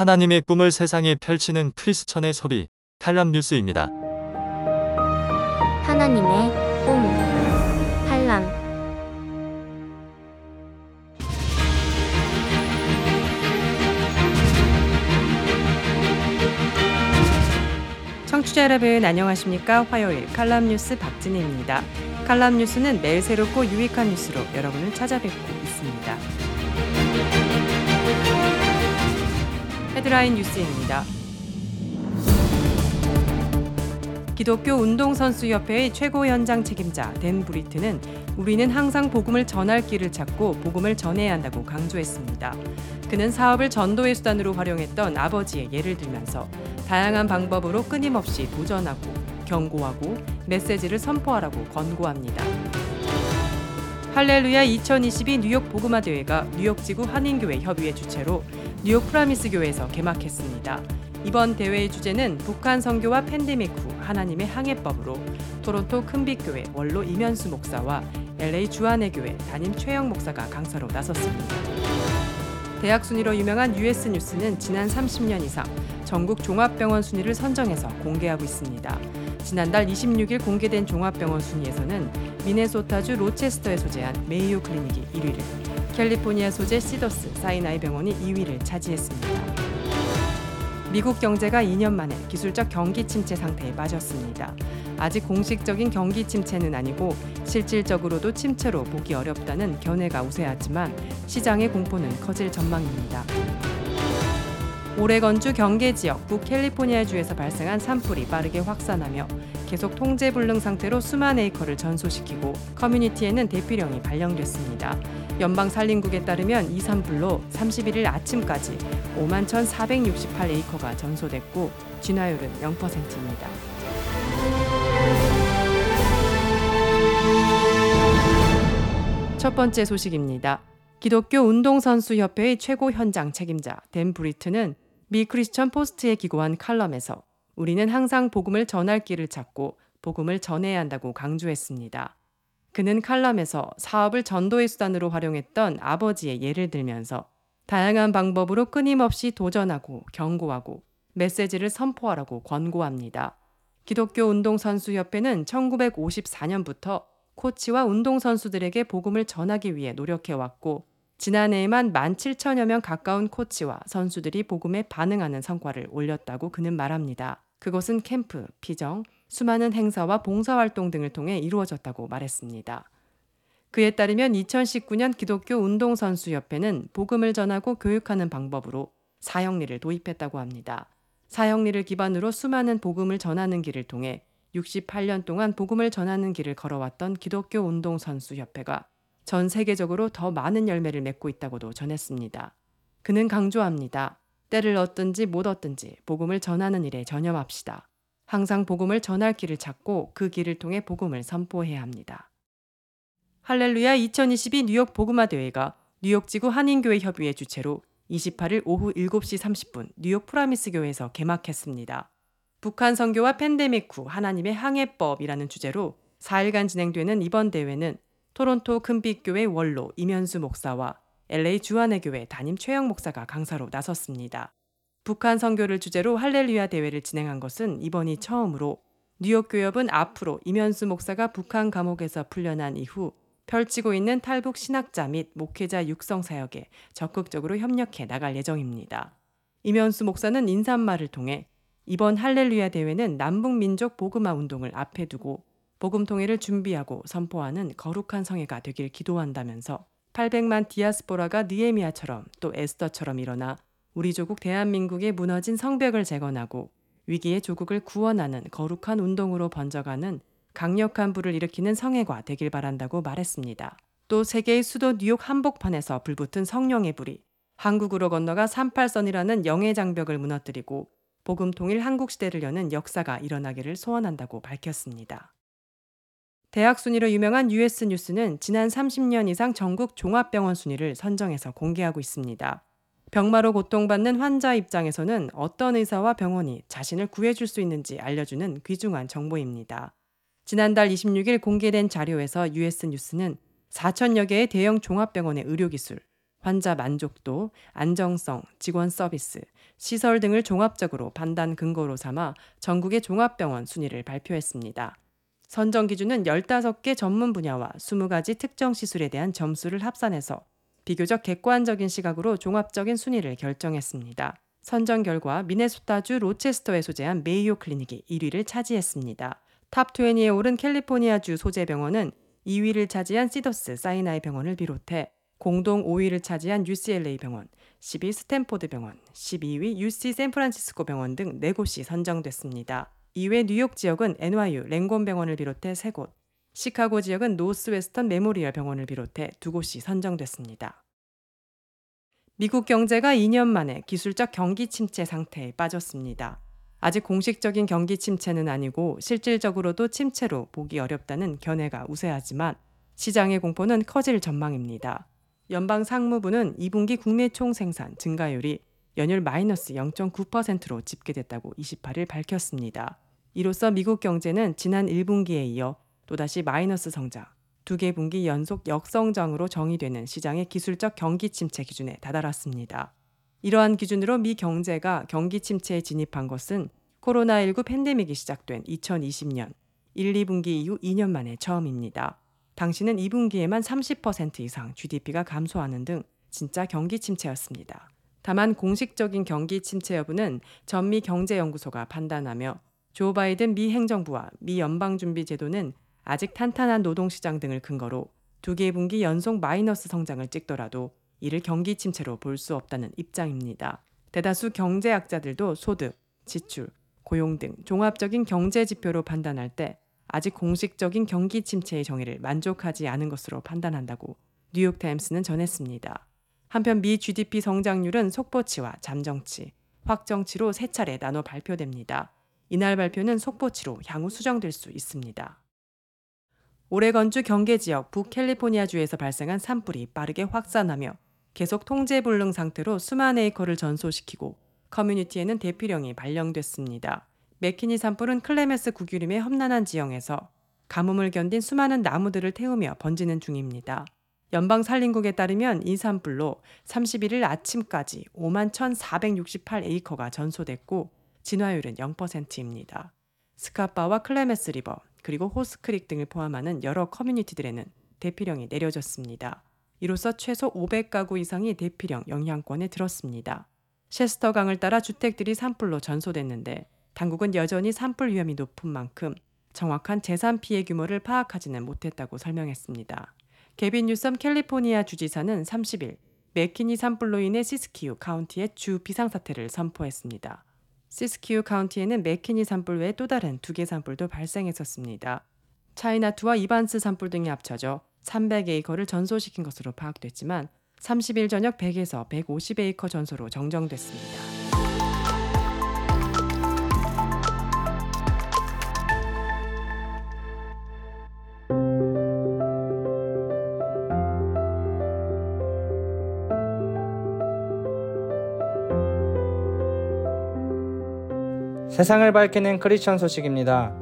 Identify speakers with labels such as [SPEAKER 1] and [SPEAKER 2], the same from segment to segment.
[SPEAKER 1] 하나님의 꿈을 세상에 펼치는 크리스천의 소리, 칼럼 뉴스입니다.
[SPEAKER 2] 하나님의 꿈 칼람
[SPEAKER 3] 청취자 여러분 안녕하십니까? 화요일 칼람 뉴스 박진혜입니다. 칼람 뉴스는 매일 새롭고 유익한 뉴스로 여러분을 찾아뵙고 있습니다. 헤드라인 뉴스입니다. 기독교 운동선수협회의 최고 현장 책임자 댄 브리트는 우리는 항상 복음을 전할 길을 찾고 복음을 전해야 한다고 강조했습니다. 그는 사업을 전도의 수단으로 활용했던 아버지의 예를 들면서 다양한 방법으로 끊임없이 도전하고 경고하고 메시지를 선포하라고 권고합니다. 할렐루야 2022 뉴욕 복음화 대회가 뉴욕 지구 한인교회 협의회 주최로 뉴욕 프라미스 교회에서 개막했습니다. 이번 대회의 주제는 북한 선교와 팬데믹 후 하나님의 항해법으로 토론토 큰빛교회 원로 임현수 목사와 LA 주안에 교회 담임 최혁 목사가 강사로 나섰습니다. 대학 순위로 유명한 US 뉴스는 지난 30년 이상 전국 종합병원 순위를 선정해서 공개하고 있습니다. 지난달 26일 공개된 종합병원 순위에서는 미네소타주 로체스터에 소재한 메이오 클리닉이 1위를, 캘리포니아 소재 시더스 사이나이 병원이 2위를 차지했습니다. 미국 경제가 2년 만에 기술적 경기 침체 상태에 빠졌습니다. 아직 공식적인 경기 침체는 아니고 실질적으로도 침체로 보기 어렵다는 견해가 우세하지만 시장의 공포는 커질 전망입니다. 오레건주 경계 지역 북 캘리포니아주에서 발생한 산불이 빠르게 확산하며 계속 통제 불능 상태로 수만 에이커를 전소시키고 커뮤니티에는 대피령이 발령됐습니다. 연방 산림국에 따르면 이 산불로 31일 아침까지 5만 1,468 에이커가 전소됐고 진화율은 0%입니다. 첫 번째 소식입니다. 기독교 운동선수협회의 최고 현장 책임자 댄 브리트는 미 크리스천 포스트에 기고한 칼럼에서 우리는 항상 복음을 전할 길을 찾고 복음을 전해야 한다고 강조했습니다. 그는 칼럼에서 사업을 전도의 수단으로 활용했던 아버지의 예를 들면서 다양한 방법으로 끊임없이 도전하고 경고하고 메시지를 선포하라고 권고합니다. 기독교 운동선수협회는 1954년부터 코치와 운동선수들에게 복음을 전하기 위해 노력해왔고 지난해에만 17,000여 명 가까운 코치와 선수들이 복음에 반응하는 성과를 올렸다고 그는 말합니다. 그것은 캠프, 피정, 수많은 행사와 봉사활동 등을 통해 이루어졌다고 말했습니다. 그에 따르면 2019년 기독교 운동선수협회는 복음을 전하고 교육하는 방법으로 사형리를 도입했다고 합니다. 사형리를 기반으로 수많은 복음을 전하는 길을 통해 68년 동안 복음을 전하는 길을 걸어왔던 기독교 운동선수협회가 전 세계적으로 더 많은 열매를 맺고 있다고도 전했습니다. 그는 강조합니다. 때를 얻든지 못 얻든지 복음을 전하는 일에 전념합시다. 항상 복음을 전할 길을 찾고 그 길을 통해 복음을 선포해야 합니다. 할렐루야 2022 뉴욕 복음화 대회가 뉴욕 지구 한인교회 협의회 주최로 28일 오후 7시 30분 뉴욕 프라미스 교회에서 개막했습니다. 북한 선교와 팬데믹 후 하나님의 항해법이라는 주제로 4일간 진행되는 이번 대회는 토론토 큰빛교회 원로 이면수 목사와 LA 주한의 교회 담임 최영 목사가 강사로 나섰습니다. 북한 선교를 주제로 할렐루야 대회를 진행한 것은 이번이 처음으로 뉴욕 교협은 앞으로 이면수 목사가 북한 감옥에서 풀려난 이후 펼치고 있는 탈북 신학자 및 목회자 육성 사역에 적극적으로 협력해 나갈 예정입니다. 이면수 목사는 인사말을 통해 이번 할렐루야 대회는 남북 민족 복음화 운동을 앞에 두고 복음 통일을 준비하고 선포하는 거룩한 성회가 되길 기도한다면서 800만 디아스포라가 느에미아처럼 또 에스더처럼 일어나 우리 조국 대한민국의 무너진 성벽을 재건하고 위기의 조국을 구원하는 거룩한 운동으로 번져가는 강력한 불을 일으키는 성회가 되길 바란다고 말했습니다. 또 세계의 수도 뉴욕 한복판에서 불붙은 성령의 불이 한국으로 건너가 38선이라는 영의 장벽을 무너뜨리고 복음 통일 한국 시대를 여는 역사가 일어나기를 소원한다고 밝혔습니다. 대학 순위로 유명한 US 뉴스는 지난 30년 이상 전국 종합병원 순위를 선정해서 공개하고 있습니다. 병마로 고통받는 환자 입장에서는 어떤 의사와 병원이 자신을 구해줄 수 있는지 알려주는 귀중한 정보입니다. 지난달 26일 공개된 자료에서 US 뉴스는 4천여 개의 대형 종합병원의 의료기술, 환자 만족도, 안정성, 직원 서비스, 시설 등을 종합적으로 판단 근거로 삼아 전국의 종합병원 순위를 발표했습니다. 선정 기준은 15개 전문 분야와 20가지 특정 시술에 대한 점수를 합산해서 비교적 객관적인 시각으로 종합적인 순위를 결정했습니다. 선정 결과 미네소타주 로체스터에 소재한 메이오 클리닉이 1위를 차지했습니다. top 20에 오른 캘리포니아주 소재 병원은 2위를 차지한 시더스 사이나이 병원을 비롯해 공동 5위를 차지한 UCLA 병원, 10위 스탠포드 병원, 12위 UC 샌프란시스코 병원 등 4곳이 선정됐습니다. 이외 뉴욕 지역은 NYU 랭곤 병원을 비롯해 3곳, 시카고 지역은 노스웨스턴 메모리얼 병원을 비롯해 2곳이 선정됐습니다. 미국 경제가 2년 만에 기술적 경기 침체 상태에 빠졌습니다. 아직 공식적인 경기 침체는 아니고 실질적으로도 침체로 보기 어렵다는 견해가 우세하지만 시장의 공포는 커질 전망입니다. 연방 상무부는 2분기 국내 총 생산 증가율이 연율 마이너스 0.9%로 집계됐다고 28일 밝혔습니다. 이로써 미국 경제는 지난 1분기에 이어 또다시 마이너스 성장, 두 개 분기 연속 역성장으로 정의되는 시장의 기술적 경기 침체 기준에 다다랐습니다. 이러한 기준으로 미 경제가 경기 침체에 진입한 것은 코로나19 팬데믹이 시작된 2020년 1, 2분기 이후 2년 만에 처음입니다. 당시는 2분기에만 30% 이상 GDP가 감소하는 등 진짜 경기 침체였습니다. 다만 공식적인 경기 침체 여부는 전미 경제연구소가 판단하며 조 바이든 미 행정부와 미 연방준비제도는 아직 탄탄한 노동시장 등을 근거로 두개 분기 연속 마이너스 성장을 찍더라도 이를 경기 침체로 볼 수 없다는 입장입니다. 대다수 경제학자들도 소득, 지출, 고용 등 종합적인 경제 지표로 판단할 때 아직 공식적인 경기 침체의 정의를 만족하지 않은 것으로 판단한다고 뉴욕타임스는 전했습니다. 한편 미 GDP 성장률은 속보치와 잠정치, 확정치로 세 차례 나눠 발표됩니다. 이날 발표는 속보치로 향후 수정될 수 있습니다. 오레건주 경계 지역 북캘리포니아주에서 발생한 산불이 빠르게 확산하며 계속 통제 불능 상태로 수만 에이커를 전소시키고 커뮤니티에는 대피령이 발령됐습니다. 맥키니 산불은 클래머스 국유림의 험난한 지형에서 가뭄을 견딘 수많은 나무들을 태우며 번지는 중입니다. 연방 산림국에 따르면 이 산불로 31일 아침까지 5만 1,468에이커가 전소됐고 진화율은 0%입니다. 스캇바와 클래머스 리버 그리고 호스크릭 등을 포함하는 여러 커뮤니티들에는 대피령이 내려졌습니다. 이로써 최소 500가구 이상이 대피령 영향권에 들었습니다. 섀스타 강을 따라 주택들이 산불로 전소됐는데 당국은 여전히 산불 위험이 높은 만큼 정확한 재산 피해 규모를 파악하지는 못했다고 설명했습니다. 개빈 뉴섬 캘리포니아 주지사는 30일 맥키니 산불로 인해 시스키유 카운티에 주 비상사태를 선포했습니다. 시스키유 카운티에는 맥키니 산불 외에 또 다른 두 개 산불도 발생했었습니다. 차이나투와 이반스 산불 등이 합쳐져 300에이커를 전소시킨 것으로 파악됐지만 30일 저녁 100에서 150에이커 전소로 정정됐습니다.
[SPEAKER 4] 세상을 밝히는 크리스천 소식입니다.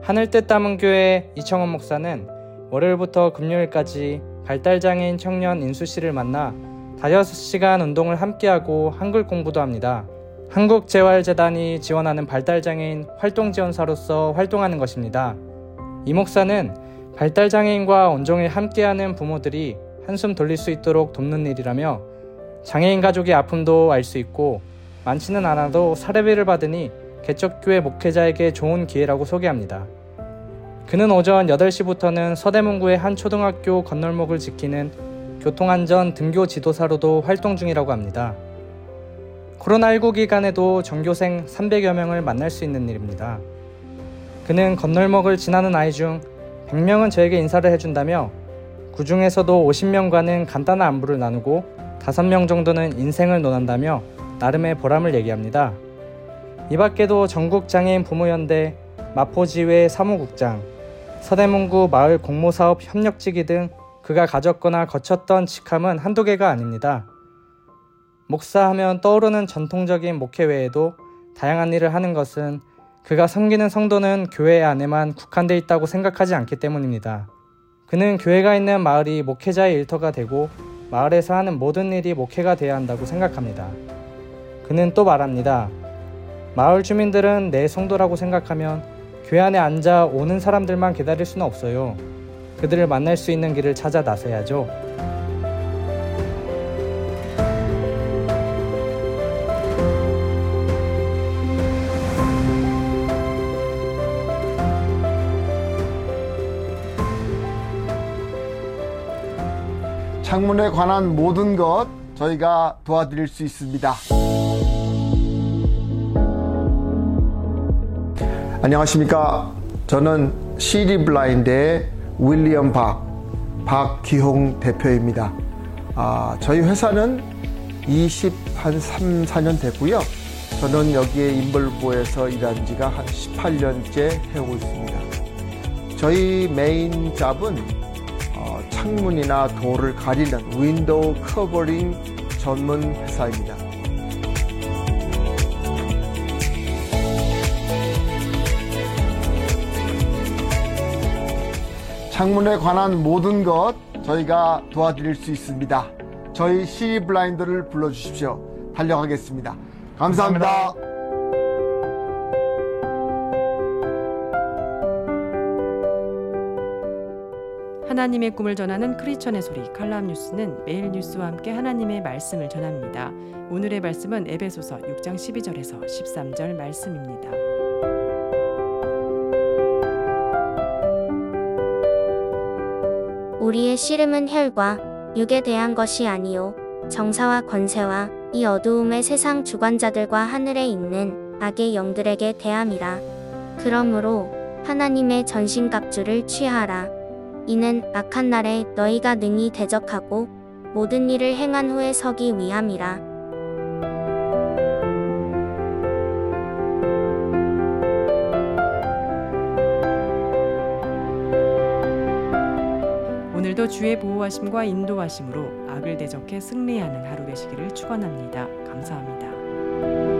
[SPEAKER 4] 하늘 뜻 담은 교회 이청원 목사는 월요일부터 금요일까지 발달장애인 청년 인수 씨를 만나 5시간 운동을 함께하고 한글 공부도 합니다. 한국재활재단이 지원하는 발달장애인 활동지원사로서 활동하는 것입니다. 이 목사는 발달장애인과 온종일 함께하는 부모들이 한숨 돌릴 수 있도록 돕는 일이라며 장애인 가족의 아픔도 알 수 있고 많지는 않아도 사례비를 받으니 개척교회 목회자에게 좋은 기회라고 소개합니다. 그는 오전 8시부터는 서대문구의 한 초등학교 건널목을 지키는 교통안전 등교 지도사로도 활동 중이라고 합니다. 코로나19 기간에도 전교생 300여 명을 만날 수 있는 일입니다. 그는 건널목을 지나는 아이 중 100명은 저에게 인사를 해준다며 그 중에서도 50명과는 간단한 안부를 나누고 5명 정도는 인생을 논한다며 나름의 보람을 얘기합니다. 이 밖에도 전국장애인 부모연대, 마포지회 사무국장, 서대문구 마을 공모사업 협력지기 등 그가 가졌거나 거쳤던 직함은 한두 개가 아닙니다. 목사하면 떠오르는 전통적인 목회 외에도 다양한 일을 하는 것은 그가 섬기는 성도는 교회 안에만 국한돼 있다고 생각하지 않기 때문입니다. 그는 교회가 있는 마을이 목회자의 일터가 되고 마을에서 하는 모든 일이 목회가 되어야 한다고 생각합니다. 그는 또 말합니다. 마을 주민들은 내 성도라고 생각하면 교회 안에 앉아 오는 사람들만 기다릴 수는 없어요. 그들을 만날 수 있는 길을 찾아 나서야죠.
[SPEAKER 5] 창문에 관한 모든 것 저희가 도와드릴 수 있습니다. 안녕하십니까. 저는 시리 블라인드의 윌리엄 박, 박기홍 대표입니다. 아, 저희 회사는 20, 한 3, 4년 됐고요. 저는 여기에 인벌부에서 일한 지가 한 18년째 해오고 있습니다. 저희 main job은 어, 창문이나 door를 가리는 window covering 전문 회사입니다. 창문에 관한 모든 것 저희가 도와드릴 수 있습니다. 저희 시 블라인드를 불러주십시오. 달려가겠습니다. 감사합니다.
[SPEAKER 3] 하나님의 꿈을 전하는 크리스천의 소리 칼람 뉴스는 매일 뉴스와 함께 하나님의 말씀을 전합니다. 오늘의 말씀은 에베소서 6장 12절에서 13절 말씀입니다.
[SPEAKER 2] 우리의 씨름은 혈과 육에 대한 것이 아니요 정사와 권세와 이 어두움의 세상 주관자들과 하늘에 있는 악의 영들에게 대함이라. 그러므로 하나님의 전신갑주를 취하라. 이는 악한 날에 너희가 능히 대적하고 모든 일을 행한 후에 서기 위함이라
[SPEAKER 3] 오늘도 주의 보호하심과 인도하심으로 악을 대적해 승리하는 하루 되시기를 축원합니다. 감사합니다.